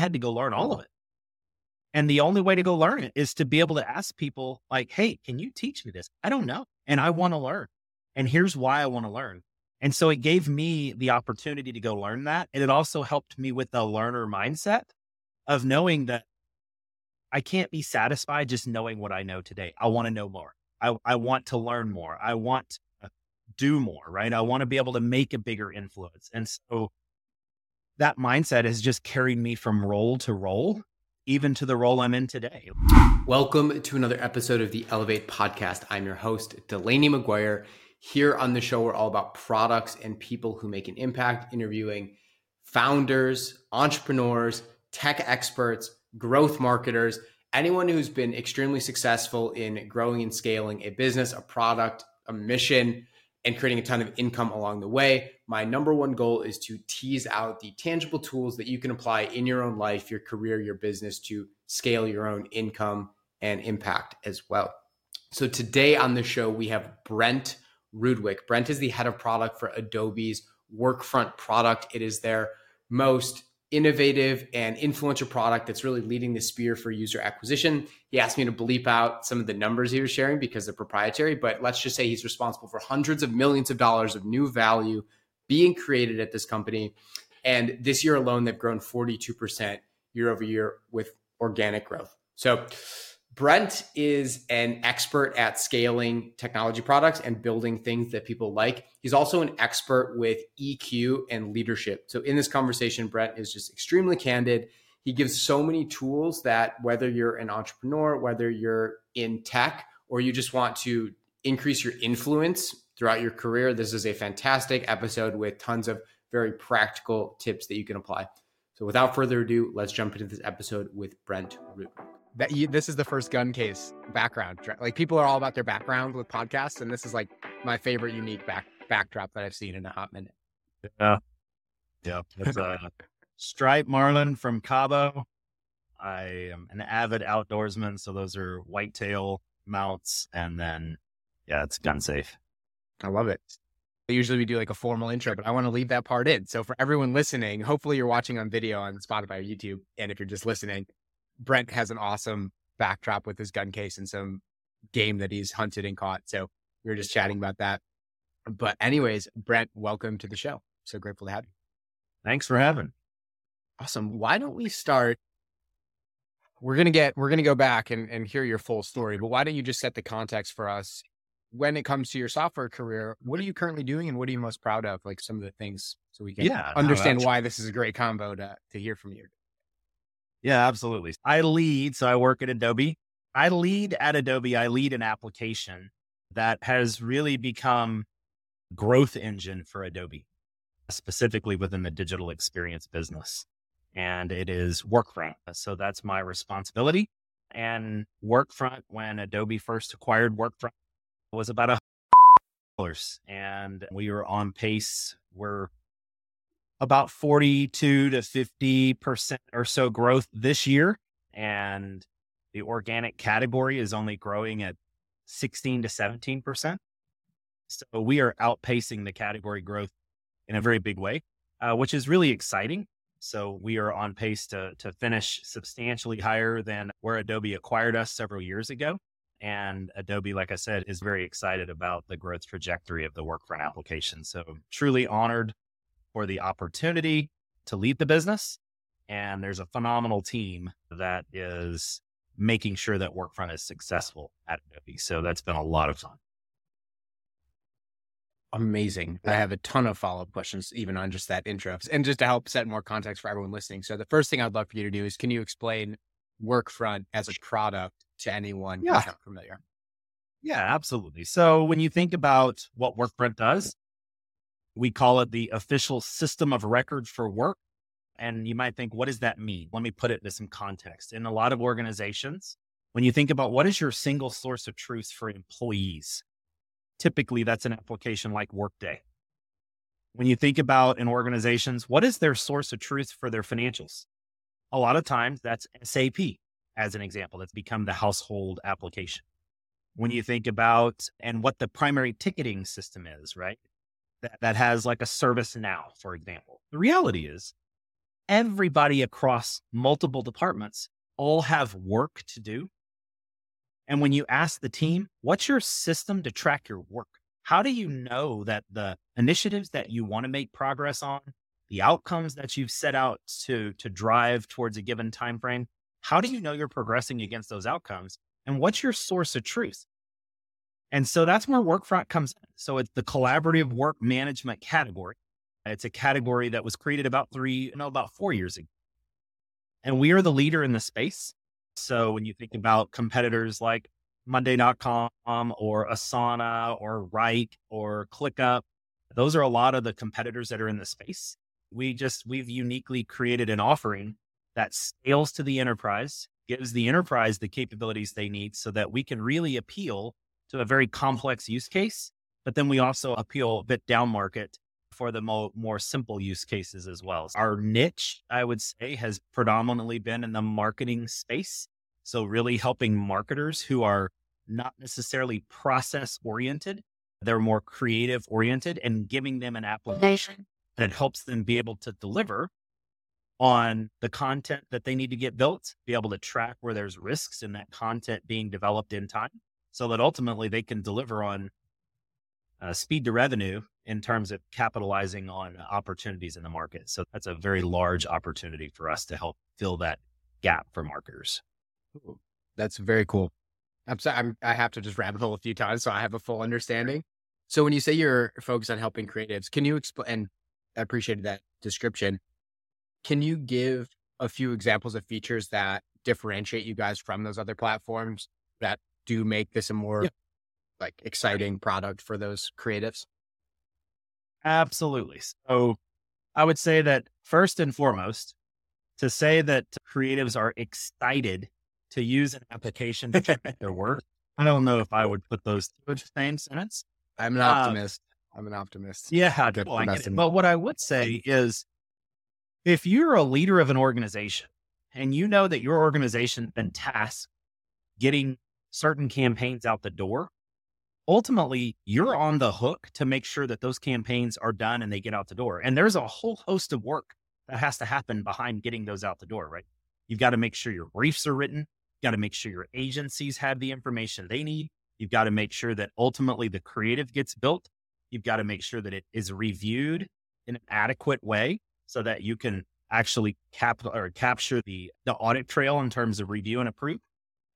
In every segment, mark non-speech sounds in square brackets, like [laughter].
had to go learn all of it. And the only way to go learn it is to be able to ask people, like, hey, can you teach me this? I don't know. And I want to learn. And here's why I want to learn. And so it gave me the opportunity to go learn that. And it also helped me with the learner mindset of knowing that I can't be satisfied just knowing what I know today. I want to know more. I, I want to learn more. I want to do more, right? I want to be able to make a bigger influence. And so that mindset has just carried me from role to role, even to the role I'm in today. Welcome to another episode of the Elevate Podcast. I'm your host, Delaney McGuire. Here on the show, we're all about products and people who make an impact, interviewing founders, entrepreneurs, tech experts, growth marketers, anyone who's been extremely successful in growing and scaling a business, a product, a mission, and creating a ton of income along the way. My number one goal is to tease out the tangible tools that you can apply in your own life, your career, your business to scale your own income and impact as well. So today on the show, we have Brent Rudewick. Brent is the head of product for Adobe's Workfront product. It is their most innovative and influential product that's really leading the spear for user acquisition. He asked me to bleep out some of the numbers he was sharing because they're proprietary, but let's just say he's responsible for hundreds of millions of dollars of new value being created at this company. And this year alone, they've grown 42% year over year with organic growth. So Brent is an expert at scaling technology products and building things that people like. He's also an expert with EQ and leadership. So, in this conversation, Brent is just extremely candid. He gives so many tools that whether you're an entrepreneur, whether you're in tech, or you just want to increase your influence throughout your career, this is a fantastic episode with tons of very practical tips that you can apply. So, without further ado, let's jump into this episode with Brent Root that you, this is the first gun case background. Like people are all about their background with podcasts, and this is like my favorite unique back backdrop that I've seen in a hot minute. Yeah, yeah. It's a Stripe Marlin from Cabo. I am an avid outdoorsman, so those are whitetail mounts, and then yeah, it's gun safe. I love it. Usually we do like a formal intro, but I want to leave that part in. So for everyone listening, hopefully you're watching on video on Spotify or YouTube, and if you're just listening, Brent has an awesome backdrop with his gun case and some game that he's hunted and caught. So we were just chatting about that. But anyways, Brent, welcome to the show. So grateful to have you. Thanks for having. Awesome. Why don't we start? We're gonna get we're gonna go back and, and hear your full story, but why don't you just set the context for us when it comes to your software career? What are you currently doing and what are you most proud of? Like some of the things so we can yeah, understand no, why this is a great combo to to hear from you. Yeah, absolutely. I lead, so I work at Adobe. I lead at Adobe. I lead an application that has really become growth engine for Adobe, specifically within the digital experience business. And it is Workfront. Uh, so that's my responsibility. And Workfront, when Adobe first acquired Workfront, was about a [laughs] dollars, and we were on pace. We're about 42 to 50% or so growth this year. And the organic category is only growing at 16 to 17%. So we are outpacing the category growth in a very big way, uh, which is really exciting. So we are on pace to, to finish substantially higher than where Adobe acquired us several years ago. And Adobe, like I said, is very excited about the growth trajectory of the Workfront application. So truly honored for the opportunity to lead the business. And there's a phenomenal team that is making sure that Workfront is successful at Adobe. So that's been a lot of fun. Amazing. I have a ton of follow up questions, even on just that intro. And just to help set more context for everyone listening. So, the first thing I'd love for you to do is can you explain Workfront as a product to anyone yeah. who's not familiar? Yeah, absolutely. So, when you think about what Workfront does, we call it the official system of record for work. And you might think, what does that mean? Let me put it in some context. In a lot of organizations, when you think about what is your single source of truth for employees, typically that's an application like Workday. When you think about in organizations, what is their source of truth for their financials? A lot of times that's SAP, as an example, that's become the household application. When you think about and what the primary ticketing system is, right? that, that has like a ServiceNow, for example. The reality is everybody across multiple departments all have work to do. And when you ask the team, what's your system to track your work? How do you know that the initiatives that you want to make progress on, the outcomes that you've set out to, to drive towards a given time frame, how do you know you're progressing against those outcomes? And what's your source of truth? And so that's where Workfront comes in. So it's the collaborative work management category. It's a category that was created about three, no, about four years ago. And we are the leader in the space. So when you think about competitors like Monday.com or Asana or Wrike or ClickUp, those are a lot of the competitors that are in the space. We just, we've uniquely created an offering that scales to the enterprise, gives the enterprise the capabilities they need so that we can really appeal to a very complex use case. But then we also appeal a bit down market for the mo- more simple use cases as well. Our niche, I would say, has predominantly been in the marketing space. So, really helping marketers who are not necessarily process oriented, they're more creative oriented and giving them an application that helps them be able to deliver on the content that they need to get built, be able to track where there's risks in that content being developed in time so that ultimately they can deliver on uh, speed to revenue in terms of capitalizing on opportunities in the market. So that's a very large opportunity for us to help fill that gap for marketers. Ooh, that's very cool. I'm sorry, I'm, I have to just rabbit hole a few times so I have a full understanding. So when you say you're focused on helping creatives, can you explain? And I appreciated that description. Can you give a few examples of features that differentiate you guys from those other platforms that do make this a more yeah. like exciting product for those creatives? Absolutely. So I would say that first and foremost, to say that creatives are excited to use an application to check their work, [laughs] I don't know if I would put those two in the same sentence. I'm an uh, optimist. I'm an optimist. Yeah, [laughs] well, but what I would say is if you're a leader of an organization and you know that your organization's been tasked getting certain campaigns out the door, ultimately you're on the hook to make sure that those campaigns are done and they get out the door. And there's a whole host of work that has to happen behind getting those out the door, right? You've got to make sure your briefs are written. you've got to make sure your agencies have the information they need. You've got to make sure that ultimately the creative gets built. You've got to make sure that it is reviewed in an adequate way so that you can actually cap or capture the the audit trail in terms of review and approve.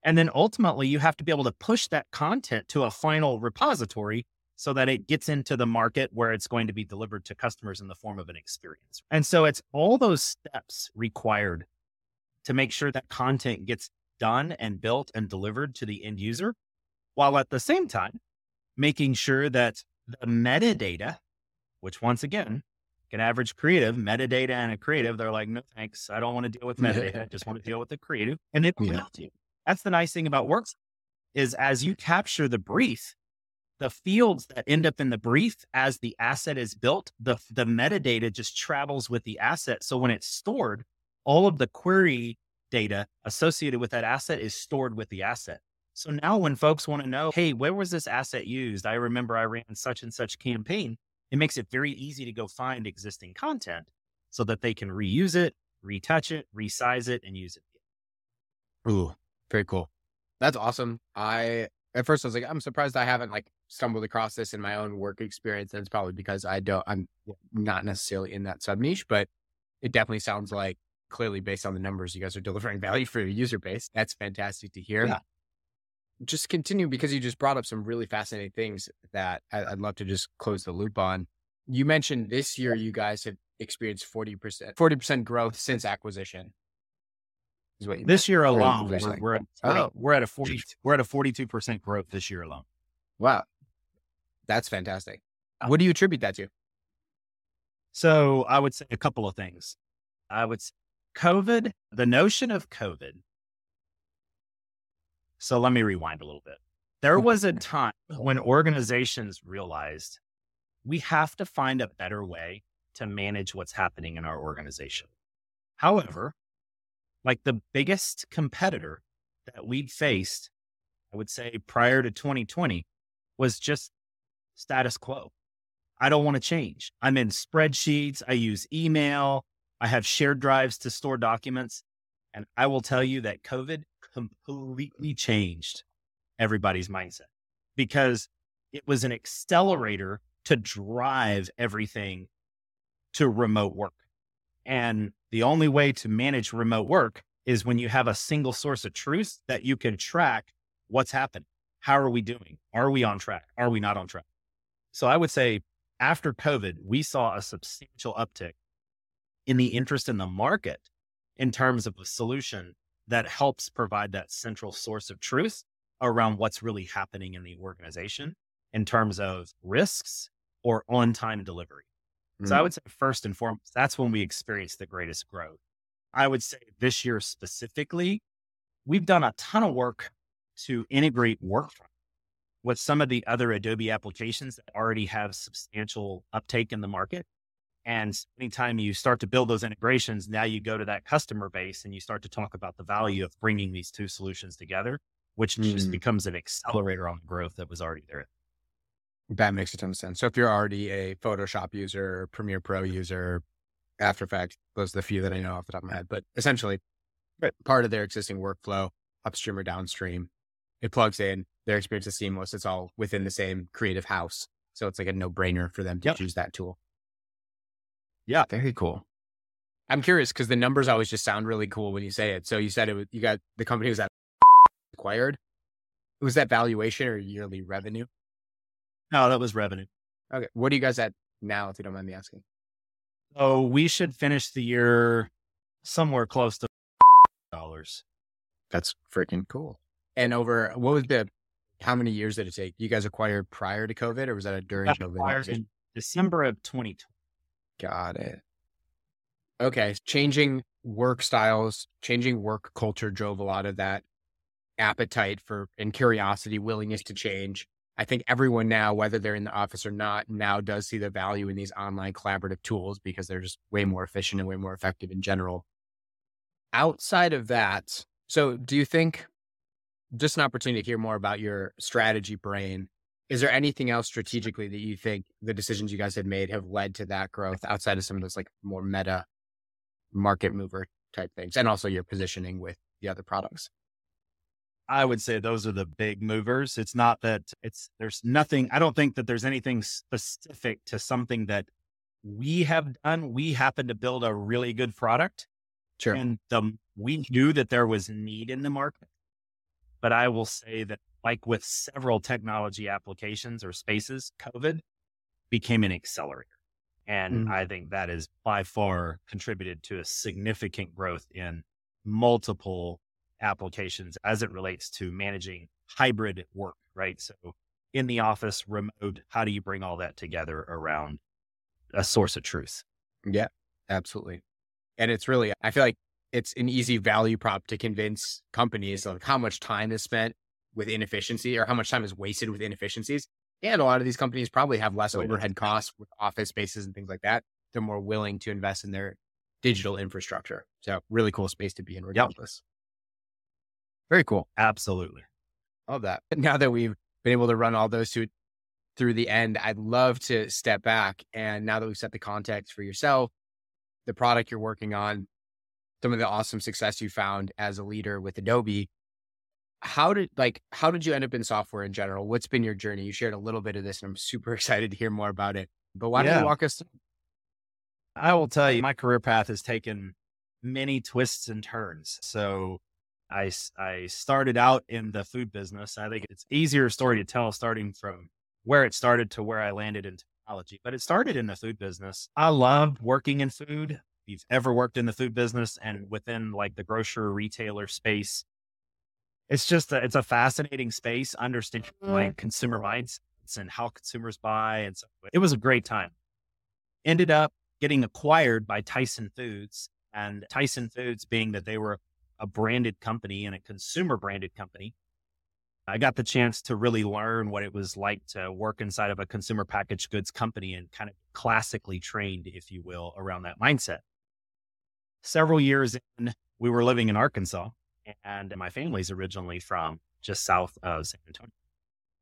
And then ultimately you have to be able to push that content to a final repository so that it gets into the market where it's going to be delivered to customers in the form of an experience. And so it's all those steps required to make sure that content gets done and built and delivered to the end user, while at the same time making sure that the metadata, which once again an average creative, metadata and a creative, they're like, no thanks. I don't want to deal with metadata. I just want to deal with the creative. And it will yeah. you. That's the nice thing about works is as you capture the brief, the fields that end up in the brief as the asset is built, the, the metadata just travels with the asset. So when it's stored, all of the query data associated with that asset is stored with the asset. So now when folks want to know, hey, where was this asset used? I remember I ran such and such campaign it makes it very easy to go find existing content so that they can reuse it, retouch it, resize it, and use it. Ooh, very cool. That's awesome. I at first I was like, I'm surprised I haven't like stumbled across this in my own work experience. And it's probably because I don't I'm not necessarily in that sub niche, but it definitely sounds like clearly based on the numbers you guys are delivering value for your user base. That's fantastic to hear. Yeah just continue because you just brought up some really fascinating things that I'd love to just close the loop on. You mentioned this year you guys have experienced 40%, 40% growth since acquisition. Is what this year alone, we're, we're, at, oh. we're at a 40, we're at a 42% growth this year alone. Wow. That's fantastic. Uh, what do you attribute that to? So I would say a couple of things. I would say COVID, the notion of COVID so let me rewind a little bit. There was a time when organizations realized we have to find a better way to manage what's happening in our organization. However, like the biggest competitor that we'd faced, I would say prior to 2020, was just status quo. I don't want to change. I'm in spreadsheets. I use email. I have shared drives to store documents. And I will tell you that COVID completely changed everybody's mindset because it was an accelerator to drive everything to remote work. And the only way to manage remote work is when you have a single source of truth that you can track what's happening. How are we doing? Are we on track? Are we not on track? So I would say after COVID, we saw a substantial uptick in the interest in the market in terms of a solution that helps provide that central source of truth around what's really happening in the organization in terms of risks or on time delivery. Mm-hmm. So I mm. would say, first and foremost, that's when we experience the greatest growth. I would say this year specifically, we've done a ton of work to integrate Workfront with some of the other Adobe applications that already have substantial uptake in the market. And anytime you start to build those integrations, now you go to that customer base and you start to talk about the value of bringing these two solutions together, which mm. just becomes an accelerator on the growth that was already there. That makes a ton of sense. So if you're already a Photoshop user, Premiere Pro user, After Effects, those are the few that I know off the top of my head, but essentially part of their existing workflow, upstream or downstream, it plugs in, their experience is seamless. It's all within the same creative house. So it's like a no brainer for them to yep. choose that tool. Yeah. Very cool. I'm curious because the numbers always just sound really cool when you say it. So you said it was, you got the company was that [laughs] acquired. Was that valuation or yearly revenue? No, that was revenue. Okay. What are you guys at now, if you don't mind me asking? So we should finish the year somewhere close to [laughs] dollars. That's freaking cool. And over what was the how many years did it take? You guys acquired prior to COVID or was that a during COVID? Acquired in December of 2020. Got it. Okay. Changing work styles, changing work culture drove a lot of that appetite for and curiosity, willingness to change. I think everyone now, whether they're in the office or not, now does see the value in these online collaborative tools because they're just way more efficient and way more effective in general. Outside of that, so do you think just an opportunity to hear more about your strategy brain? Is there anything else strategically that you think the decisions you guys have made have led to that growth outside of some of those like more meta market mover type things and also your positioning with the other products? I would say those are the big movers. It's not that it's, there's nothing, I don't think that there's anything specific to something that we have done. We happen to build a really good product. Sure. And the, we knew that there was need in the market. But I will say that, like with several technology applications or spaces, COVID became an accelerator. And mm. I think that is by far contributed to a significant growth in multiple applications as it relates to managing hybrid work, right? So in the office, remote, how do you bring all that together around a source of truth? Yeah, absolutely. And it's really, I feel like it's an easy value prop to convince companies like how much time is spent with inefficiency or how much time is wasted with inefficiencies. And a lot of these companies probably have less overhead costs with office spaces and things like that. They're more willing to invest in their digital infrastructure. So really cool space to be in regardless. Yep. Very cool. Absolutely. Love that. [laughs] Now that we've been able to run all those two through the end, I'd love to step back. And now that we've set the context for yourself, the product you're working on, some of the awesome success you found as a leader with Adobe, how did like how did you end up in software in general? What's been your journey? You shared a little bit of this, and I'm [laughs] super excited to hear more about it. But why don't you walk us? Through? I will tell you, my career path has taken many twists and turns. So I, I started out in the food business. I think it's easier story to tell starting from where it started to where I landed in technology, but it started in the food business. I loved working in food. If you've ever worked in the food business and within like the grocery retailer space, it's just a, it's a fascinating space, understanding like mm. consumer mindsets and how consumers buy. And so it was a great time. Ended up getting acquired by Tyson Foods and Tyson Foods being that they were a branded company and a consumer branded company. I got the chance to really learn what it was like to work inside of a consumer packaged goods company and kind of classically trained, if you will, around that mindset. Several years in, we were living in Arkansas, and my family's originally from just south of San Antonio.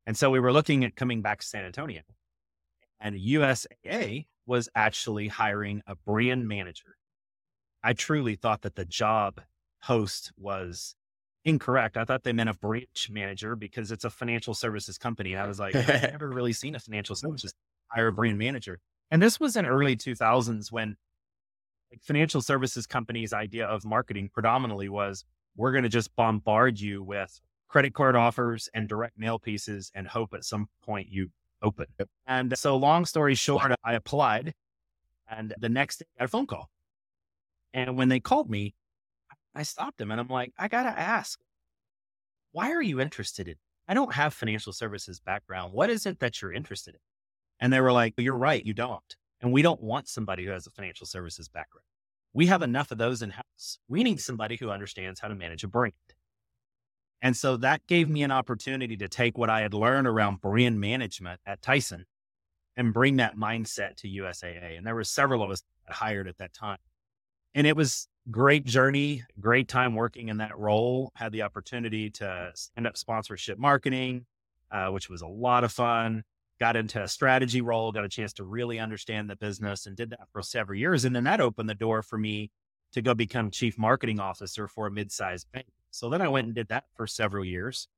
And so we were looking at coming back to San Antonio, and USAA was actually hiring a brand manager I truly thought that the job host was incorrect. I thought they meant a branch manager because it's a financial services company. I was like, I've [laughs] never really seen a financial services hire a brand manager. And this was in early 2000s when like, financial services companies' idea of marketing predominantly was we're going to just bombard you with credit card offers and direct mail pieces and hope at some point you open. And so, long story short, I applied and the next day I got a phone call. And when they called me, I stopped them and I'm like, I got to ask, why are you interested in? I don't have financial services background. What is it that you're interested in? And they were like, You're right, you don't. And we don't want somebody who has a financial services background. We have enough of those in house. We need somebody who understands how to manage a brand. And so that gave me an opportunity to take what I had learned around brand management at Tyson and bring that mindset to USAA. And there were several of us hired at that time. And it was great journey, great time working in that role. Had the opportunity to stand up sponsorship marketing, uh, which was a lot of fun. Got into a strategy role, got a chance to really understand the business, and did that for several years. And then that opened the door for me to go become chief marketing officer for a mid-sized bank. So then I went and did that for several years.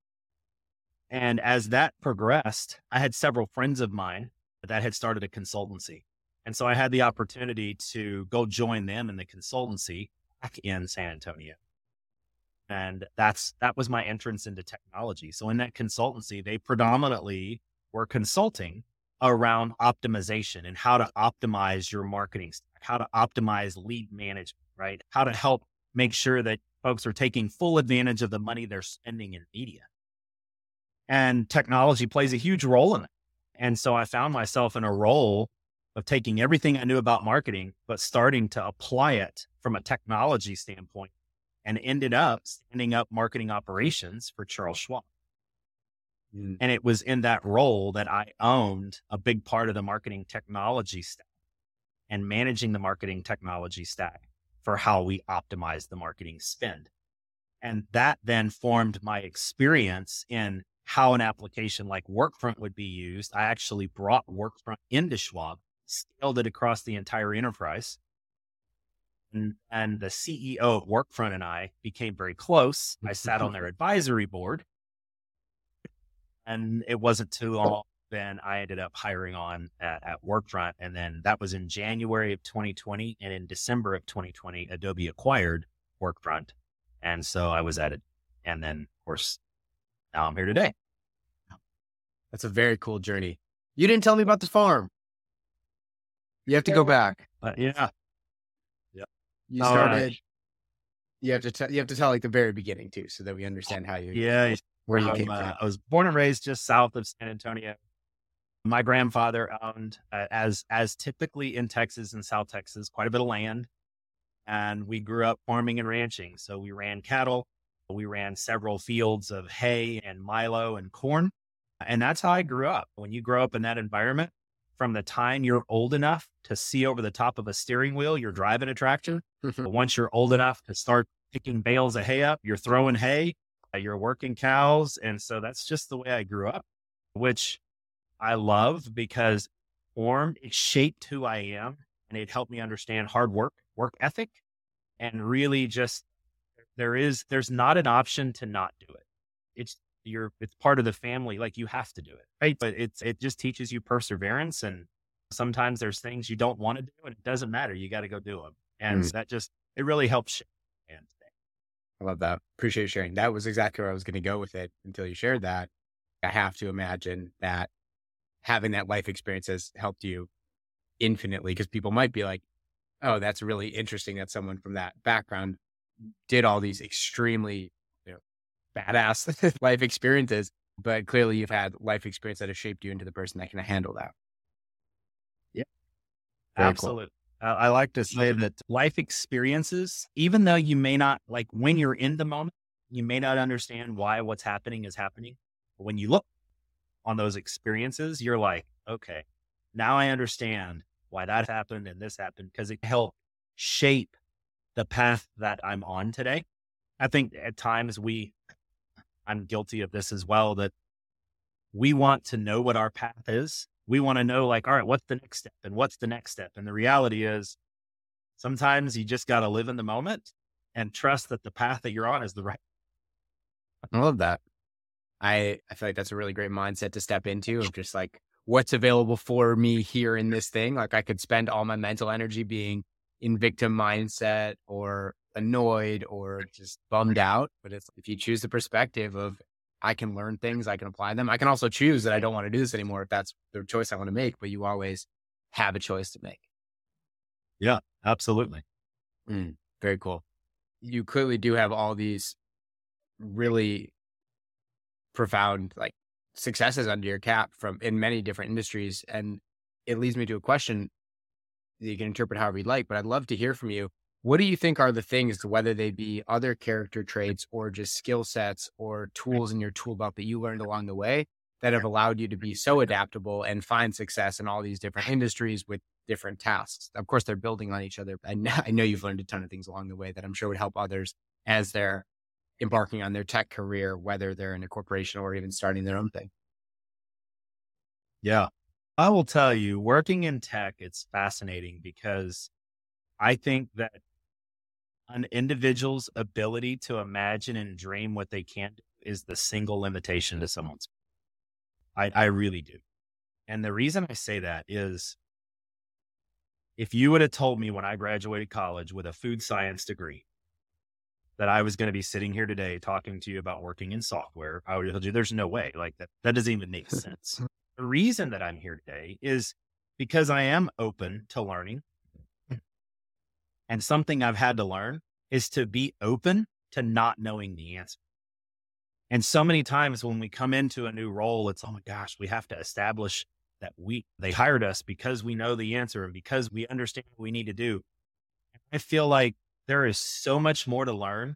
And as that progressed, I had several friends of mine that had started a consultancy. And so I had the opportunity to go join them in the consultancy back in San Antonio. And that's that was my entrance into technology. So in that consultancy, they predominantly were consulting around optimization and how to optimize your marketing how to optimize lead management, right? How to help make sure that folks are taking full advantage of the money they're spending in media. And technology plays a huge role in it. And so I found myself in a role of taking everything I knew about marketing, but starting to apply it from a technology standpoint and ended up standing up marketing operations for Charles Schwab. Mm. And it was in that role that I owned a big part of the marketing technology stack and managing the marketing technology stack for how we optimize the marketing spend. And that then formed my experience in how an application like Workfront would be used. I actually brought Workfront into Schwab scaled it across the entire enterprise. And, and the CEO of Workfront and I became very close. I sat on their [laughs] advisory board. And it wasn't too long then I ended up hiring on at, at, Workfront. And then that was in January of 2020. And in December of 2020, Adobe acquired Workfront. And so I was at it. And then, of course, now I'm here today. That's a very cool journey. You didn't tell me about the farm. You have to go back. Uh, yeah. Yeah. You started. Right. You have to tell. You have to tell like the very beginning too, so that we understand how you. Yeah. Where you um, came uh, from. I was born and raised just south of San Antonio. My grandfather owned, uh, as as typically in Texas and South Texas, quite a bit of land, and we grew up farming and ranching. So we ran cattle. We ran several fields of hay and milo and corn. And that's how I grew up. When you grow up in that environment, from the time you're old enough to see over the top of a steering wheel, you're driving a tractor. but [laughs] once you're old enough to start picking bales of hay up, you're throwing hay, uh, you're working cows. And so that's just the way I grew up, which I love because formed, it shaped who I am and it helped me understand hard work, work ethic, and really just there is, there's not an option to not do it. It's you're it's part of the family like you have to do it right but it's it just teaches you perseverance and sometimes there's things you don't want to do and it doesn't matter you got to go do them and mm. that just it really helps and i love that appreciate you sharing that was exactly where i was going to go with it until you shared that i have to imagine that having that life experience has helped you infinitely because people might be like oh that's really interesting that someone from that background did all these extremely you know, badass [laughs] life experiences, but clearly you've had life experience that has shaped you into the person that can handle that. Yeah, Very absolutely. Cool. I like to say that life experiences, even though you may not like when you're in the moment, you may not understand why what's happening is happening. But when you look on those experiences, you're like, okay, now I understand why that happened and this happened because it helped shape the path that I'm on today. I think at times we I'm guilty of this as well that we want to know what our path is. We want to know, like, all right, what's the next step and what's the next step? And the reality is, Sometimes you just got to live in the moment and trust that the path that you're on is the right. I love that. I I feel like that's a really great mindset to step into of just like what's available for me here in this thing. Like I could spend all my mental energy being in victim mindset or annoyed or just bummed out. But it's if you choose the perspective of I can learn things, I can apply them. I can also choose that I don't want to do this anymore if that's the choice I want to make, but you always have a choice to make. Yeah, absolutely. Mm, very cool. You clearly do have all these really profound like successes under your cap from in many different industries. And it leads me to a question that you can interpret however you like, but I'd love to hear from you. What do you think are the things, whether they be other character traits or just skill sets or tools in your tool belt that you learned along the way that have allowed you to be so [laughs] adaptable and find success in all these different industries with different tasks? Of course, they're building on each other. I know, [laughs] I know you've learned a ton of things along the way that I'm sure would help others as they're embarking on their tech career, whether they're in a corporation or even starting their own thing. Yeah. I will tell you, working in tech, it's fascinating because I think that an individual's ability to imagine and dream what they can do is the single limitation to someone's. I, I really do. And the reason I say that is if you would have told me when I graduated college with a food science degree that I was going to be sitting here today talking to you about working in software, I would have told you there's no way. Like that, that doesn't even make [laughs] sense. the reason that I'm here today is because I am open to learning. And something I've had to learn is to be open to not knowing the answer. And so many times when we come into a new role, it's, oh my gosh, we have to establish that we, they hired us because we know the answer and because we understand what we need to do. I feel like there is so much more to learn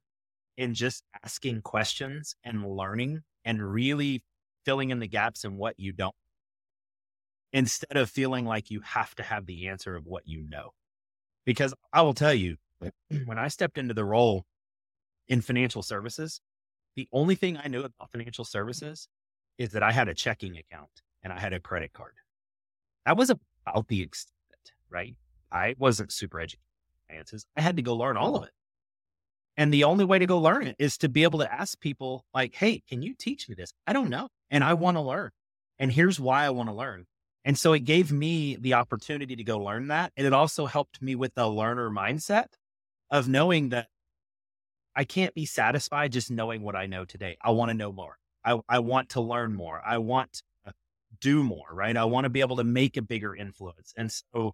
in just asking questions and learning and really filling in the gaps in what you don't instead of feeling like you have to have the answer of what you know. Because I will tell you, [clears throat] when I stepped into the role in financial services, the only thing I knew about financial services is that I had a checking account and I had a credit card. That was about the extent, right? I wasn't super educated in finances. I had to go learn all of mm-hmm. it. And the only way to go learn it is to be able to ask people like, Hey, can you teach me this? I don't know. And I want to learn. And here's why I want to learn. And so it gave me the opportunity to go learn that. And it also helped me with the learner mindset of knowing that I can't be satisfied just knowing what I know today. I want to know more. I, I want to learn more. I want to do more, right? I want to be able to make a bigger influence. And so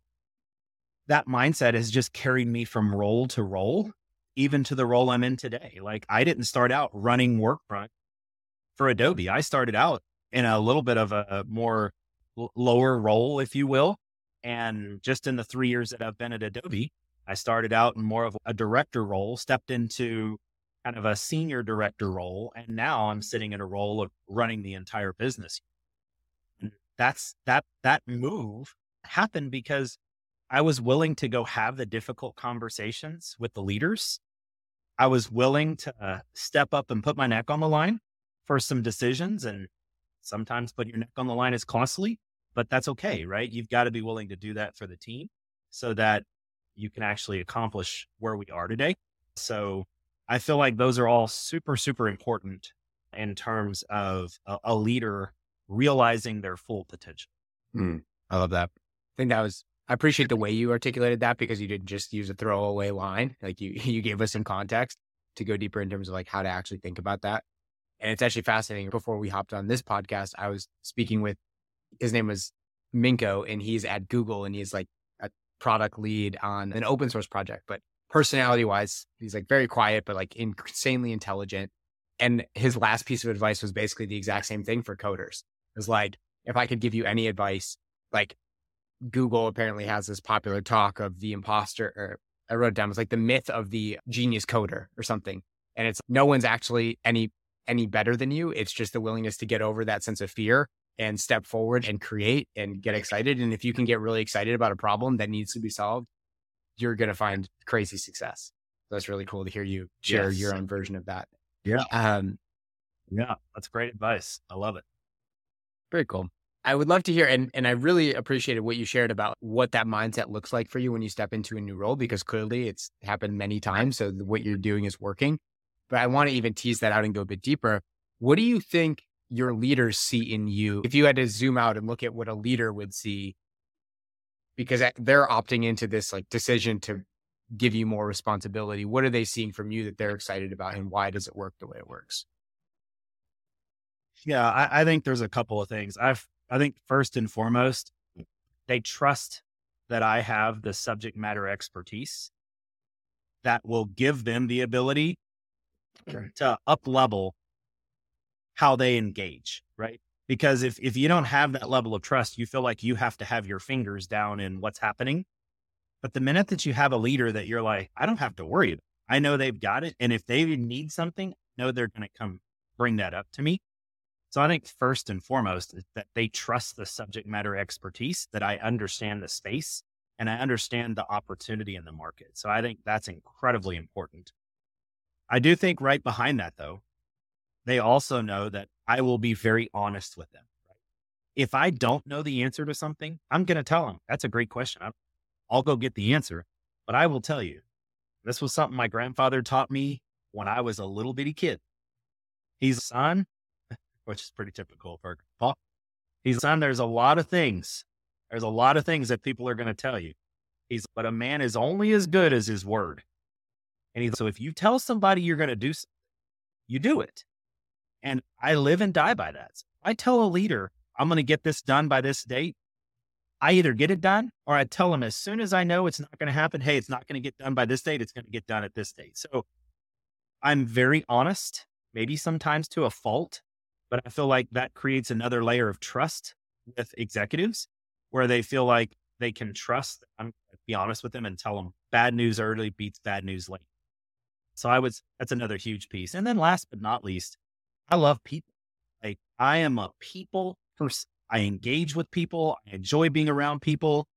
that mindset has just carried me from role to role, even to the role I'm in today. Like I didn't start out running Workfront for Adobe. I started out in a little bit of a more lower role, if you will. And just in the three years that I've been at Adobe, I started out in more of a director role, stepped into kind of a senior director role, and now I'm sitting in a role of running the entire business. And that's that that move happened because I was willing to go have the difficult conversations with the leaders. I was willing to uh, step up and put my neck on the line for some decisions. And sometimes putting your neck on the line is costly, but that's okay, right? You've got to be willing to do that for the team so that you can actually accomplish where we are today. So I feel like those are all super, super important in terms of a, a leader realizing their full potential. Mm, I love that. I think that was I appreciate the way you articulated that because you didn't just use a throwaway line. Like you, [laughs] you gave us some context to go deeper in terms of like how to actually think about that. And it's actually fascinating. Before we hopped on this podcast, I was speaking with his name was Minko and he's at Google and he's like a product lead on an open source project. But personality wise, he's like very quiet, but like insanely intelligent. And his last piece of advice was basically the exact same thing for coders. It was like, if I could give you any advice, like Google apparently has this popular talk of the imposter, or I wrote it down. It's like the myth of the genius coder or something. And it's no one's actually any any better than you. It's just the willingness to get over that sense of fear and step forward and create and get excited. And if you can get really excited about a problem that needs to be solved, you're going to find crazy success. So that's really cool to hear you share yes. your own version of that. Yeah. Um, yeah, that's great advice. I love it. Very cool. I would love to hear, and, and I really appreciated what you shared about what that mindset looks like for you when you step into a new role, because clearly it's happened many times. So what you're doing is working. But I want to even tease that out and go a bit deeper. What do you think your leaders see in you? If you had to zoom out and look at what a leader would see, because they're opting into this like decision to give you more responsibility, what are they seeing from you that they're excited about and why does it work the way it works? Yeah, I, I think there's a couple of things. I've I think first and foremost, mm. they trust that I have the subject matter expertise that will give them the ability to up level how they engage, right? Because if if you don't have that level of trust, you feel like you have to have your fingers down in what's happening. But the minute that you have a leader that you're like, I don't have to worry, about. I know they've got it, and if they need something, I know they're going to come bring that up to me. So I think first and foremost is that they trust the subject matter expertise, that I understand the space and I understand the opportunity in the market. So I think that's incredibly important. I do think right behind that, though, they also know that I will be very honest with them. If I don't know the answer to something, I'm going to tell them that's a great question. I'll go get the answer, but I will tell you this was something my grandfather taught me when I was a little bitty kid. He's a son, [laughs] which is pretty typical for Paul. He's a son, there's a lot of things. There's a lot of things that people are going to tell you. He's, but a man is only as good as his word. And he's, so if you tell somebody you're going to do something, you do it. And I live and die by that. I tell a leader, I'm going to get this done by this date. I either get it done or I tell them as soon as I know it's not going to happen, hey, it's not going to get done by this date. It's going to get done at this date. So I'm very honest, maybe sometimes to a fault, but I feel like that creates another layer of trust with executives where they feel like they can trust. I'm be honest with them and tell them bad news early beats bad news late. So I was, that's another huge piece. And then last but not least, I love people. Like I am a people person. I engage with people. I enjoy being around people.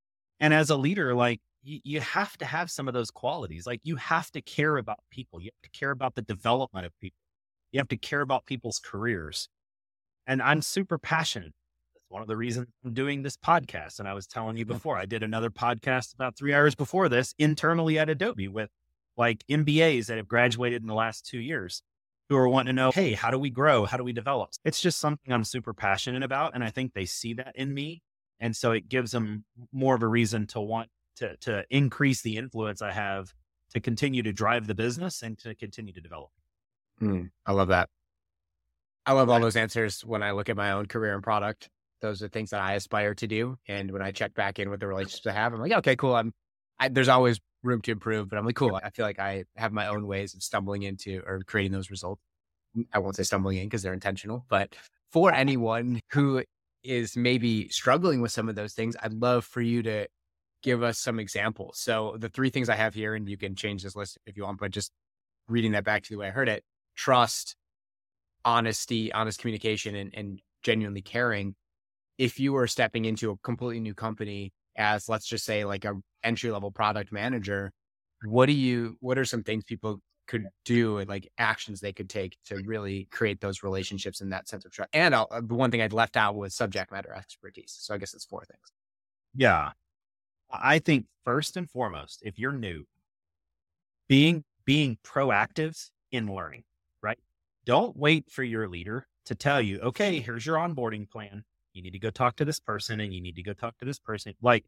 And as a leader, like you, you have to have some of those qualities. Like you have to care about people. You have to care about the development of people. You have to care about people's careers. And I'm super passionate. That's one of the reasons I'm doing this podcast. And I was telling you before, I did another podcast about three hours before this internally at Adobe with like MBAs that have graduated in the last two years who are wanting to know, hey, how do we grow? How do we develop? It's just something I'm super passionate about. And I think they see that in me. And so it gives them more of a reason to want to, to increase the influence I have to continue to drive the business and to continue to develop. Mm, I love that. I love all those answers when I look at my own career and product. Those are things that I aspire to do. And when I check back in with the relationships I have, I'm like, okay, cool. I'm, I, there's always room to improve, but I'm like, cool. I feel like I have my own ways of stumbling into or creating those results. Mm, I won't say stumbling in because they're intentional, but for [laughs] anyone who is maybe struggling with some of those things, I'd love for you to give us some examples. So the three things I have here, and you can change this list if you want, but just reading that back to the way I heard it, trust, honesty, honest communication, and, and genuinely caring. If you were stepping into a completely new company as, let's just say, like a entry level product manager, what do you? What are some things people could do and like actions they could take to really create those relationships and that sense of trust? And I'll, uh, the one thing I'd left out was subject matter expertise. So I guess it's four things. Yeah, I think first and foremost, if you're new, being being proactive in learning right? don't wait for your leader to tell you, okay, here's your onboarding plan. You need to go talk to this person and you need to go talk to this person. Like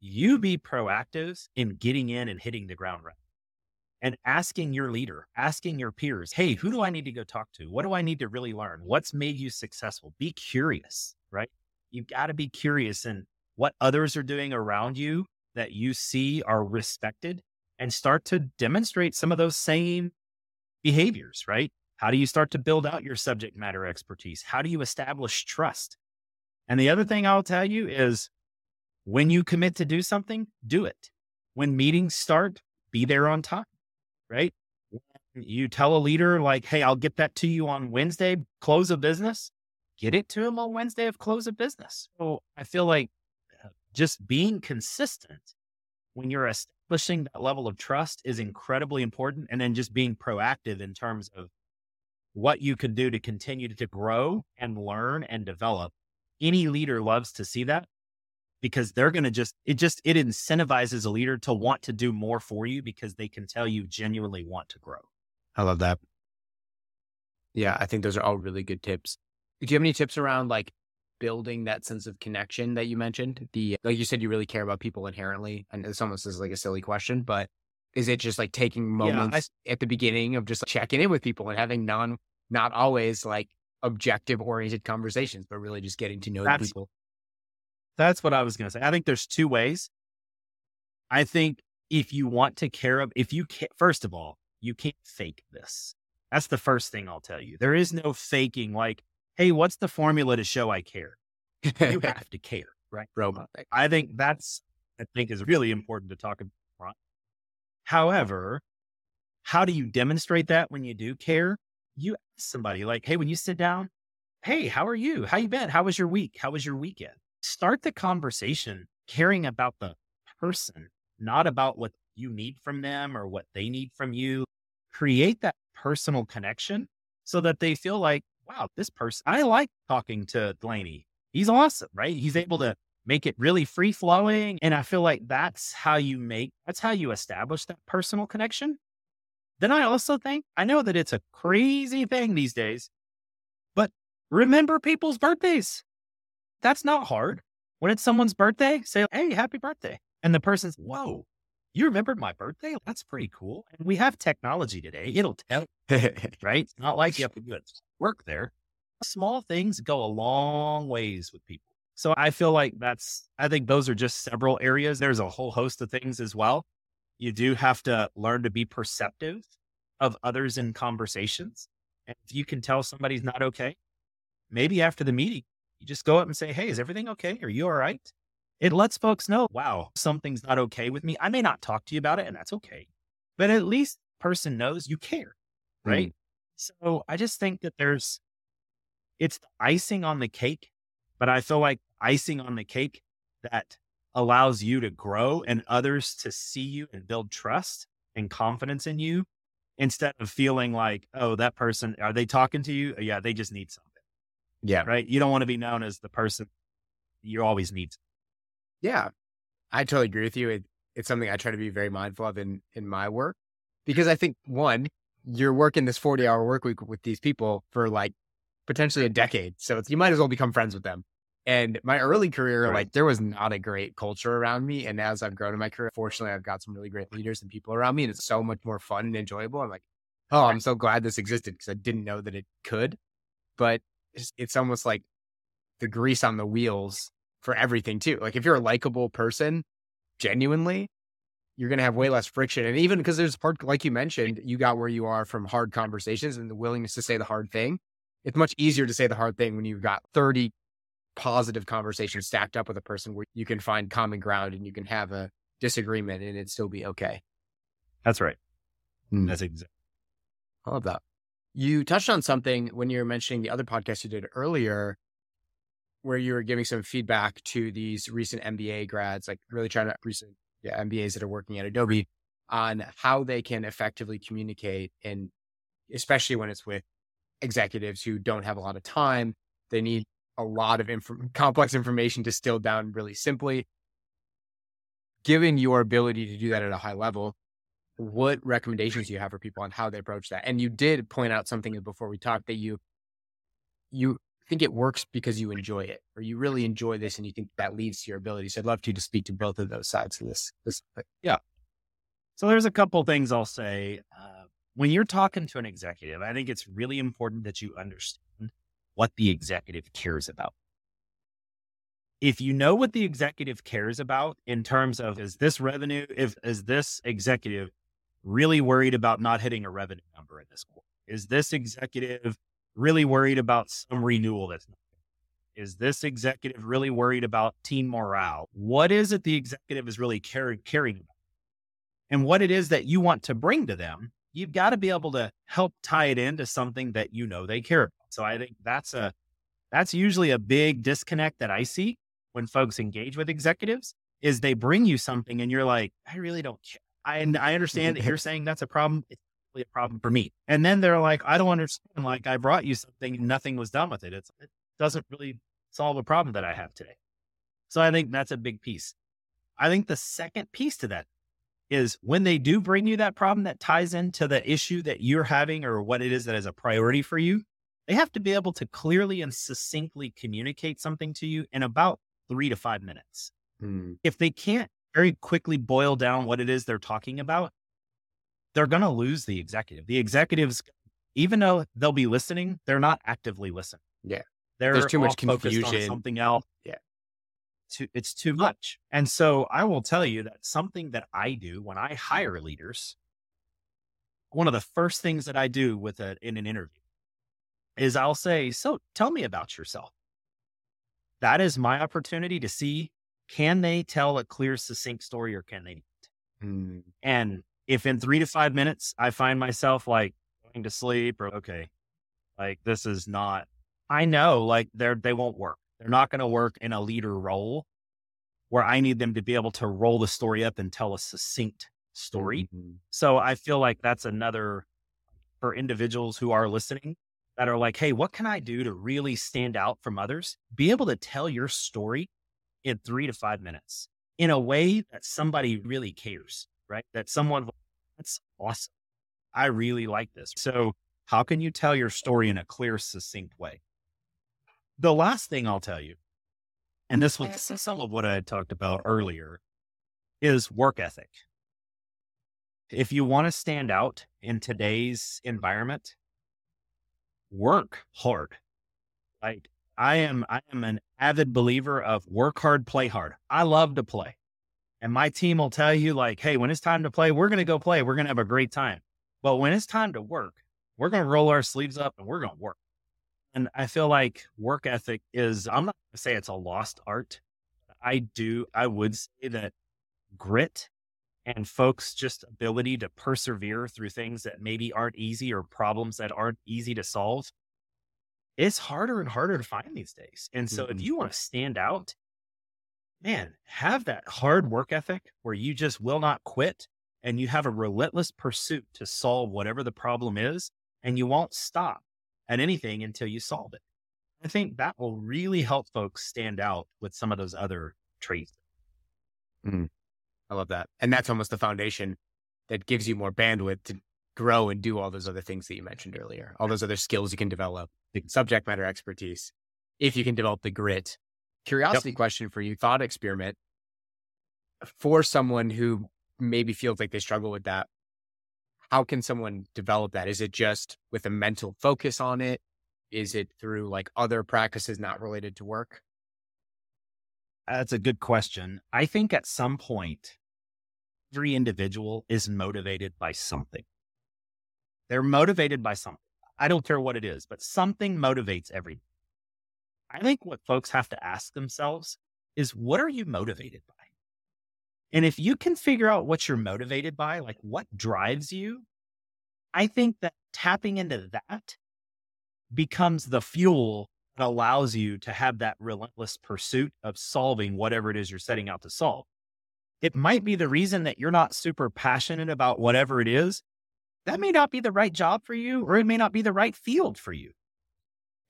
you be proactive in getting in and hitting the ground running and asking your leader, asking your peers, hey, who do I need to go talk to? What do I need to really learn? What's made you successful? Be curious, right? You've got to be curious in what others are doing around you that you see are respected and start to demonstrate some of those same behaviors, right? How do you start to build out your subject matter expertise? How do you establish trust? And the other thing I'll tell you is when you commit to do something, do it. When meetings start, be there on time, right? You tell a leader, like, hey, I'll get that to you on Wednesday, close of business, get it to him on Wednesday of close of business. So I feel like uh, just being consistent when you're establishing that level of trust is incredibly important. And then just being proactive in terms of what you can do to continue to grow and learn and develop any leader loves to see that because they're going to just, it just, it incentivizes a leader to want to do more for you because they can tell you genuinely want to grow. I love that. Yeah, I think those are all really good tips. Do you have any tips around like building that sense of connection that you mentioned? The like you said, you really care about people inherently, and this almost is like a silly question, but is it just like taking moments yeah, I, at the beginning of just like, checking in with people and having non, not always like objective oriented conversations, but really just getting to know that's, people? That's what I was going to say. I think there's two ways. I think if you want to care of, if you can, first of all, you can't fake this. That's the first thing I'll tell you. There is no faking like, hey, what's the formula to show I care? you [laughs] have to care, right? Robot. I think that's, I think is really important to talk about. However, how do you demonstrate that when you do care? You ask somebody like, hey, when you sit down, hey, how are you? How you been? How was your week? How was your weekend? Start the conversation caring about the person, not about what you need from them or what they need from you. Create that personal connection so that they feel like, wow, this person, I like talking to Delaney. He's awesome, right? He's able to make it really free flowing. And I feel like that's how you make, that's how you establish that personal connection. Then I also think, I know that it's a crazy thing these days, but remember people's birthdays. That's not hard. When it's someone's birthday, say, hey, happy birthday. And the person's, whoa, you remembered my birthday? That's pretty cool. And we have technology today. It'll tell, [laughs] right? It's not like you have to do work there. Small things go a long ways with people. So I feel like that's, I think those are just several areas. There's a whole host of things as well. You do have to learn to be perceptive of others in conversations. And if you can tell somebody's not okay, maybe after the meeting, you just go up and say, Hey, is everything okay? Are you all right? It lets folks know, wow, something's not okay with me. I may not talk to you about it, and that's okay. But at least person knows you care. Right. Mm. So I just think that there's it's the icing on the cake, but I feel like icing on the cake that allows you to grow and others to see you and build trust and confidence in you instead of feeling like, oh, that person, are they talking to you? Yeah, they just need something. Yeah. Right. You don't want to be known as the person you always need. Yeah, I totally agree with you. It, it's something I try to be very mindful of in, in my work because I think one, you're working this 40 hour work week with these people for like potentially a decade. So you might as well become friends with them. And my early career, right. like there was not a great culture around me. And as I've grown in my career, fortunately, I've got some really great leaders and people around me. And it's so much more fun and enjoyable. I'm like, oh, I'm so glad this existed because I didn't know that it could. But it's, it's almost like the grease on the wheels for everything too. Like if you're a likable person, genuinely, you're going to have way less friction. And even because there's part, like you mentioned, you got where you are from hard conversations and the willingness to say the hard thing. It's much easier to say the hard thing when you've got 30 positive conversation stacked up with a person where you can find common ground and you can have a disagreement and it still be okay. That's right. Mm. That's exactly. I love that. You touched on something when you were mentioning the other podcast you did earlier where you were giving some feedback to these recent MBA grads, like really trying to recent yeah, MBAs that are working at Adobe on how they can effectively communicate and especially when it's with executives who don't have a lot of time. They need a lot of inf- complex information distilled down really simply. Given your ability to do that at a high level, what recommendations do you have for people on how they approach that? And you did point out something before we talked that you you think it works because you enjoy it or you really enjoy this and you think that leads to your ability. So I'd love to to speak to both of those sides of this. this yeah. So there's a couple things I'll say. Uh, when you're talking to an executive, I think it's really important that you understand what the executive cares about. If you know what the executive cares about in terms of is this revenue, if is this executive really worried about not hitting a revenue number in this quarter? Is this executive really worried about some renewal that's not is this executive really worried about team morale? What is it the executive is really caring, caring about? And what it is that you want to bring to them, you've got to be able to help tie it into something that you know they care about. So I think that's a that's usually a big disconnect that I see when folks engage with executives is they bring you something and you're like, I really don't care. I, I understand that you're saying that's a problem. It's really a problem for me. And then they're like, I don't understand. Like I brought you something and nothing was done with it. It's, it doesn't really solve a problem that I have today. So I think that's a big piece. I think the second piece to that is when they do bring you that problem that ties into the issue that you're having or what it is that is a priority for you, they have to be able to clearly and succinctly communicate something to you in about three to five minutes. Hmm. If they can't very quickly boil down what it is they're talking about, they're going to lose the executive. The executives, even though they'll be listening, they're not actively listening. Yeah. They're There's too much confusion. something else. Yeah. Too, it's too much. And so I will tell you that something that I do when I hire leaders, one of the first things that I do with a, in an interview is I'll say, so tell me about yourself. That is my opportunity to see, can they tell a clear, succinct story or can they not? Mm. And if in three to five minutes, I find myself like going to sleep or, okay, like this is not, I know like they're, they won't work. They're not going to work in a leader role where I need them to be able to roll the story up and tell a succinct story. Mm-hmm. So I feel like that's another for individuals who are listening that are like, hey, what can I do to really stand out from others? Be able to tell your story in three to five minutes in a way that somebody really cares, right? That someone, that's awesome. I really like this. So, how can you tell your story in a clear, succinct way? The last thing I'll tell you, and this was some of what I had talked about earlier, is work ethic. If you want to stand out in today's environment, work hard. Like I am, I am an avid believer of work hard, play hard. I love to play. And my team will tell you, like, hey, when it's time to play, we're going to go play. We're going to have a great time. But when it's time to work, we're going to roll our sleeves up and we're going to work. And I feel like work ethic is, I'm not going to say it's a lost art. I do, I would say that grit and folks' just ability to persevere through things that maybe aren't easy or problems that aren't easy to solve, it's harder and harder to find these days. And so mm-hmm. if you want to stand out, man, have that hard work ethic where you just will not quit and you have a relentless pursuit to solve whatever the problem is and you won't stop at anything until you solve it. I think that will really help folks stand out with some of those other traits. Mm, I love that. And that's almost the foundation that gives you more bandwidth to grow and do all those other things that you mentioned earlier, all those other skills you can develop, the subject matter expertise, if you can develop the grit. Curiosity yep. question for you, thought experiment for someone who maybe feels like they struggle with that how can someone develop that? Is it just with a mental focus on it? Is it through like other practices not related to work? That's a good question. I think at some point, every individual is motivated by something. They're motivated by something. I don't care what it is, but something motivates everything. I think what folks have to ask themselves is what are you motivated by? And if you can figure out what you're motivated by, like what drives you, I think that tapping into that becomes the fuel that allows you to have that relentless pursuit of solving whatever it is you're setting out to solve. It might be the reason that you're not super passionate about whatever it is. That may not be the right job for you, or it may not be the right field for you.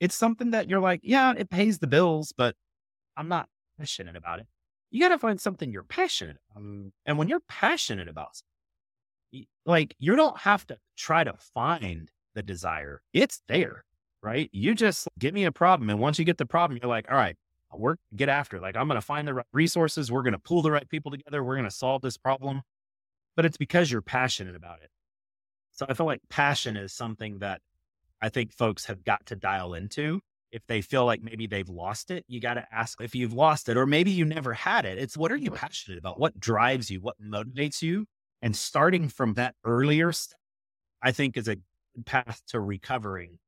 It's something that you're like, yeah, it pays the bills, but I'm not passionate about it you got to find something you're passionate about. Mm. And when you're passionate about something, like you don't have to try to find the desire. It's there, right? You just give me a problem. And once you get the problem, you're like, all right, work, get after it. Like I'm going to find the right resources. We're going to pull the right people together. We're going to solve this problem. But it's because you're passionate about it. So I feel like passion is something that I think folks have got to dial into if they feel like maybe they've lost it, you got to ask if you've lost it, or maybe you never had it. It's what are you passionate about? What drives you? What motivates you? And starting from that earlier step, I think is a path to recovering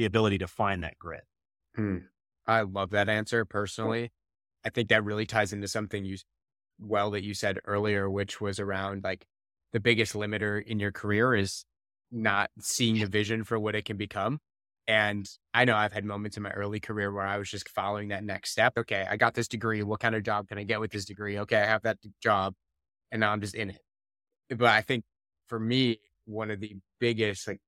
the ability to find that grit. Hmm. I love that answer personally. I think that really ties into something you well that you said earlier, which was around like the biggest limiter in your career is not seeing the vision for what it can become. And I know I've had moments in my early career where I was just following that next step. Okay, I got this degree. What kind of job can I get with this degree? Okay, I have that job and now I'm just in it. But I think for me, one of the biggest like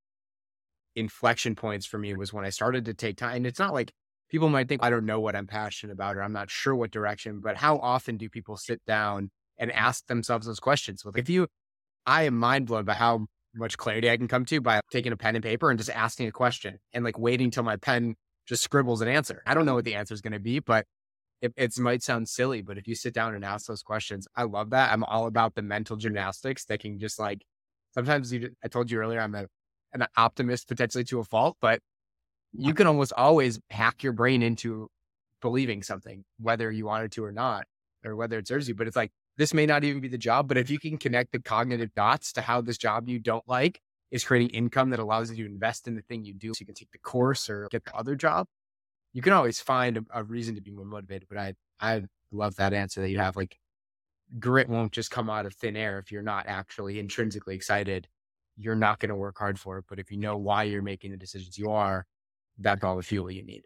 inflection points for me was when I started to take time. And it's not like people might think I don't know what I'm passionate about or I'm not sure what direction, but how often do people sit down and ask themselves those questions? Well, if you, I am mind blown by how much clarity I can come to by taking a pen and paper and just asking a question and like waiting till my pen just scribbles an answer. I don't know what the answer is going to be, but it, it might sound silly, but if you sit down and ask those questions, I love that. I'm all about the mental gymnastics that can just like, sometimes you, I told you earlier, I'm a, an optimist potentially to a fault, but you can almost always hack your brain into believing something, whether you wanted to or not, or whether it serves you. But it's like, this may not even be the job, but if you can connect the cognitive dots to how this job you don't like is creating income that allows you to invest in the thing you do, so you can take the course or get the other job, you can always find a, a reason to be more motivated. But I, I love that answer that you have. Like, grit won't just come out of thin air if you're not actually intrinsically excited. You're not going to work hard for it. But if you know why you're making the decisions you are, that's all the fuel you need.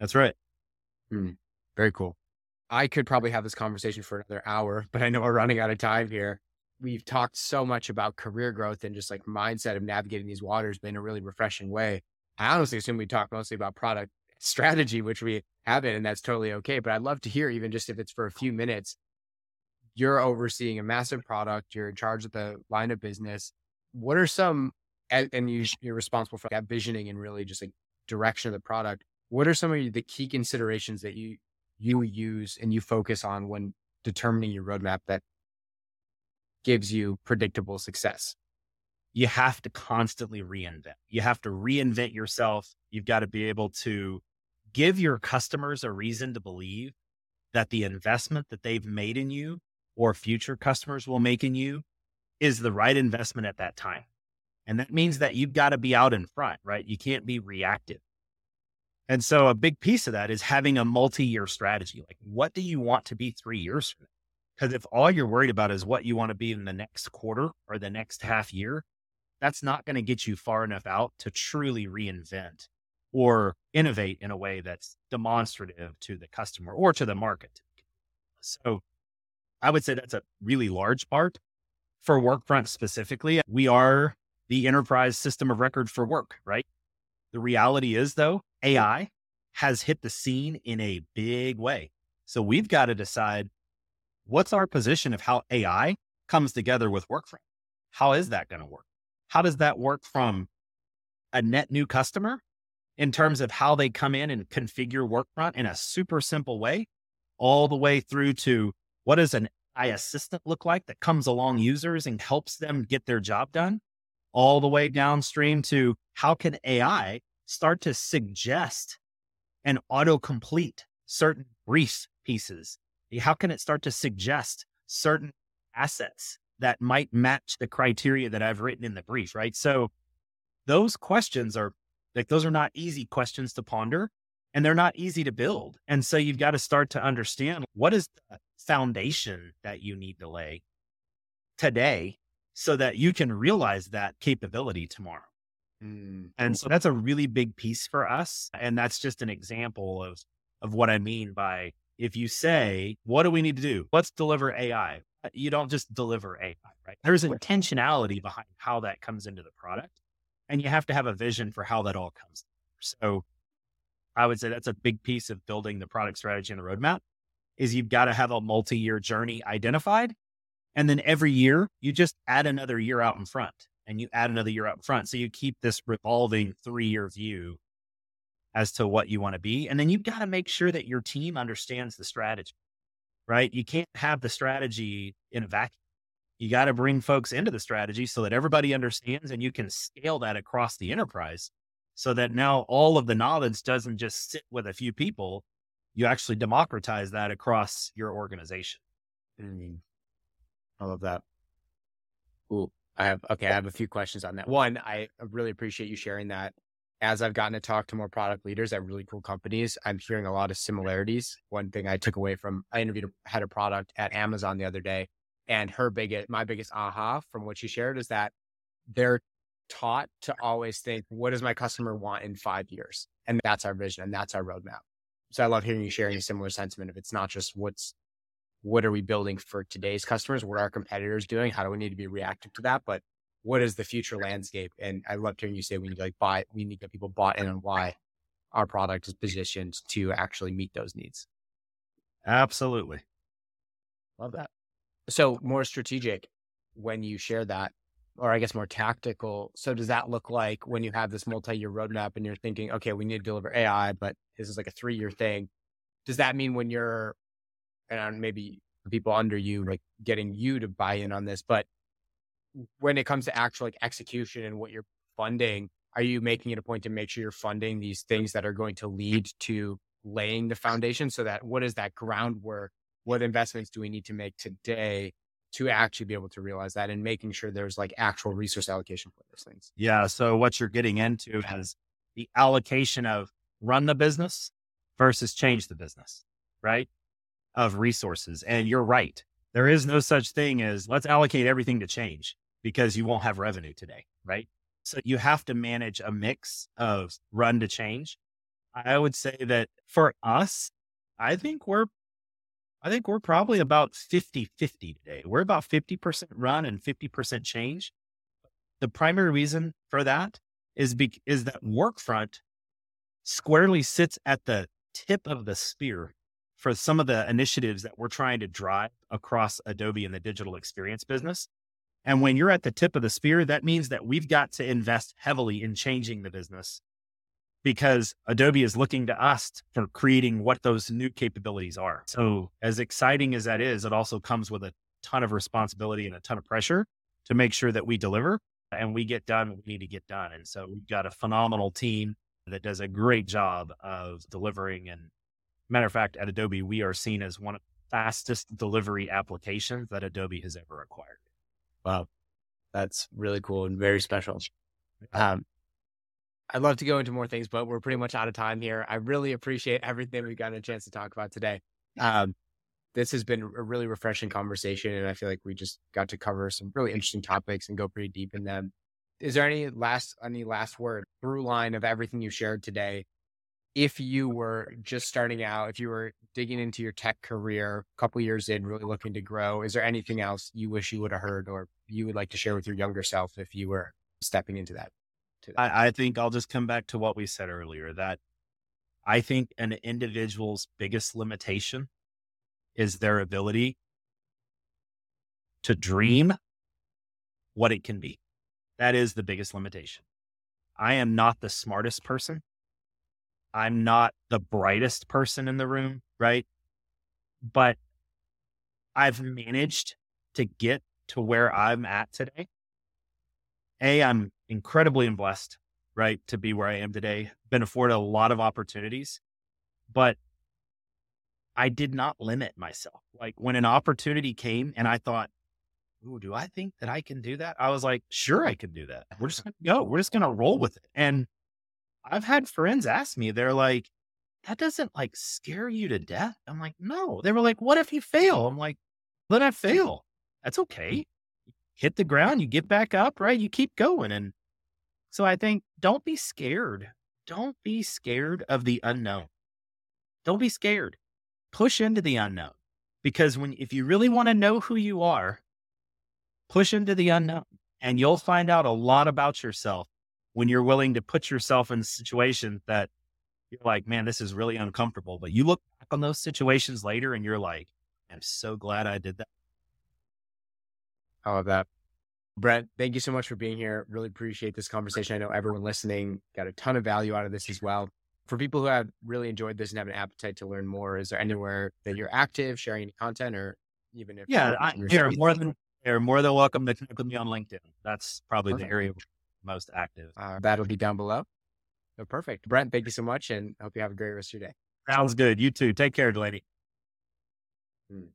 That's right. Mm, very cool. I could probably have this conversation for another hour, but I know we're running out of time here. We've talked so much about career growth and just like mindset of navigating these waters, but in a really refreshing way. I honestly assume we talk mostly about product [laughs] strategy, which we haven't, and that's totally okay. But I'd love to hear, even just if it's for a few minutes, you're overseeing a massive product, you're in charge of the line of business. What are some, and you, you're responsible for that visioning and really just like direction of the product. What are some of the key considerations that you you use and you focus on when determining your roadmap that gives you predictable success? You have to constantly reinvent. You have to reinvent yourself. You've got to be able to give your customers a reason to believe that the investment that they've made in you or future customers will make in you is the right investment at that time. And that means that you've got to be out in front, right? You can't be reactive. And so a big piece of that is having a multi-year strategy. Like, what do you want to be three years from now? Because if all you're worried about is what you want to be in the next quarter or the next half year, that's not going to get you far enough out to truly reinvent or innovate in a way that's demonstrative to the customer or to the market. So I would say that's a really large part. For Workfront specifically, we are the enterprise system of record for work, right? The reality is, though, AI has hit the scene in a big way. So we've got to decide what's our position of how AI comes together with Workfront. How is that going to work? How does that work from a net new customer in terms of how they come in and configure Workfront in a super simple way, all the way through to what does an AI assistant look like that comes along users and helps them get their job done, all the way downstream to how can AI start to suggest and autocomplete certain brief pieces? How can it start to suggest certain assets that might match the criteria that I've written in the brief, right? So those questions are like, those are not easy questions to ponder and they're not easy to build. And so you've got to start to understand what is the foundation that you need to lay today so that you can realize that capability tomorrow. Mm. And so that's a really big piece for us. And that's just an example of, of what I mean by if you say, what do we need to do? Let's deliver AI. Uh, you don't just deliver AI, right? There's intentionality behind how that comes into the product. And you have to have a vision for how that all comes. So I would say that's a big piece of building the product strategy and the roadmap is you've got to have a multi-year journey identified. And then every year you just add another year out in front and you add another year up front. So you keep this revolving three year view as to what you want to be. And then you've got to make sure that your team understands the strategy, right? You can't have the strategy in a vacuum. You got to bring folks into the strategy so that everybody understands and you can scale that across the enterprise so that now all of the knowledge doesn't just sit with a few people. You actually democratize that across your organization. Mm. I love that. Cool. I have okay. I have a few questions on that. One, I really appreciate you sharing that. As I've gotten to talk to more product leaders at really cool companies, I'm hearing a lot of similarities. One thing I took away from I interviewed a head of product at Amazon the other day, and her biggest, my biggest aha from what she shared is that they're taught to always think, what does my customer want in five years? And that's our vision and that's our roadmap. So I love hearing you sharing a similar sentiment of it's not just what's what are we building for today's customers? What are our competitors doing? How do we need to be reactive to that? But what is the future landscape? And I love hearing you say we need to like buy, we need to get people bought in on why. our product is positioned to actually meet those needs. Absolutely. Love that. So more strategic when you share that, or I guess more tactical. So does that look like when you have this multi-year roadmap and you're thinking, okay, we need to deliver AI, but this is like a three-year thing. Does that mean when you're, and maybe people under you, like getting you to buy in on this, but when it comes to actual like execution and what you're funding, are you making it a point to make sure you're funding these things that are going to lead to laying the foundation so that what is that groundwork what investments do we need to make today to actually be able to realize that and making sure there's like actual resource allocation for those things. Yeah. So what you're getting into is the allocation of run the business versus change the business, right? Of resources. And you're right. There is no such thing as let's allocate everything to change because you won't have revenue today, right? So you have to manage a mix of run to change. I would say that for us, I think we're I think we're probably about 50 50 today. We're about 50% run and 50% change. The primary reason for that is, be- is that Workfront squarely sits at the tip of the spear for some of the initiatives that we're trying to drive across Adobe in the digital experience business. And when you're at the tip of the spear, that means that we've got to invest heavily in changing the business because Adobe is looking to us for creating what those new capabilities are. So, as exciting as that is, it also comes with a ton of responsibility and a ton of pressure to make sure that we deliver and we get done what we need to get done. And so, we've got a phenomenal team that does a great job of delivering. And matter of fact, at Adobe, we are seen as one of the fastest delivery applications that Adobe has ever acquired. Wow. That's really cool and very special. Um, I'd love to go into more things, but we're pretty much out of time here. I really appreciate everything we've gotten a chance to talk about today. Um, this has been a really refreshing conversation, and I feel like we just got to cover some really interesting topics and go pretty deep in them. Is there any last any last word through line of everything you shared today? If you were just starting out, if you were digging into your tech career, a couple years in, really looking to grow, is there anything else you wish you would have heard or you would like to share with your younger self if you were stepping into that? I, I think I'll just come back to what we said earlier that I think an individual's biggest limitation is their ability to dream what it can be. That is the biggest limitation. I am not the smartest person. I'm not the brightest person in the room, right? But I've managed to get to where I'm at today. A, I'm incredibly blessed, right, to be where I am today. Been afforded a lot of opportunities, but I did not limit myself. Like when an opportunity came and I thought, Ooh, do I think that I can do that? I was like, sure, I can do that. We're just going to go. We're just going to roll with it. And I've had friends ask me, they're like, that doesn't like scare you to death. I'm like, no. They were like, what if you fail? I'm like, then I fail. That's okay. Hit the ground, you get back up, right? You keep going. And so I think don't be scared. Don't be scared of the unknown. Don't be scared. Push into the unknown because when, if you really want to know who you are, push into the unknown and you'll find out a lot about yourself when you're willing to put yourself in situations that you're like, man, this is really uncomfortable. But you look back on those situations later and you're like, I'm so glad I did that. I love that. Brent, thank you so much for being here. Really appreciate this conversation. I know everyone listening got a ton of value out of this as well. For people who have really enjoyed this and have an appetite to learn more, is there anywhere that you're active, sharing any content, or even if yeah, I, you're more than you're more than welcome to connect with me on LinkedIn. That's probably perfect. the area most active. Uh, that'll be down below. So perfect, Brent. Thank you so much, and hope you have a great rest of your day. Sounds good. You too. Take care, Delaney. Hmm.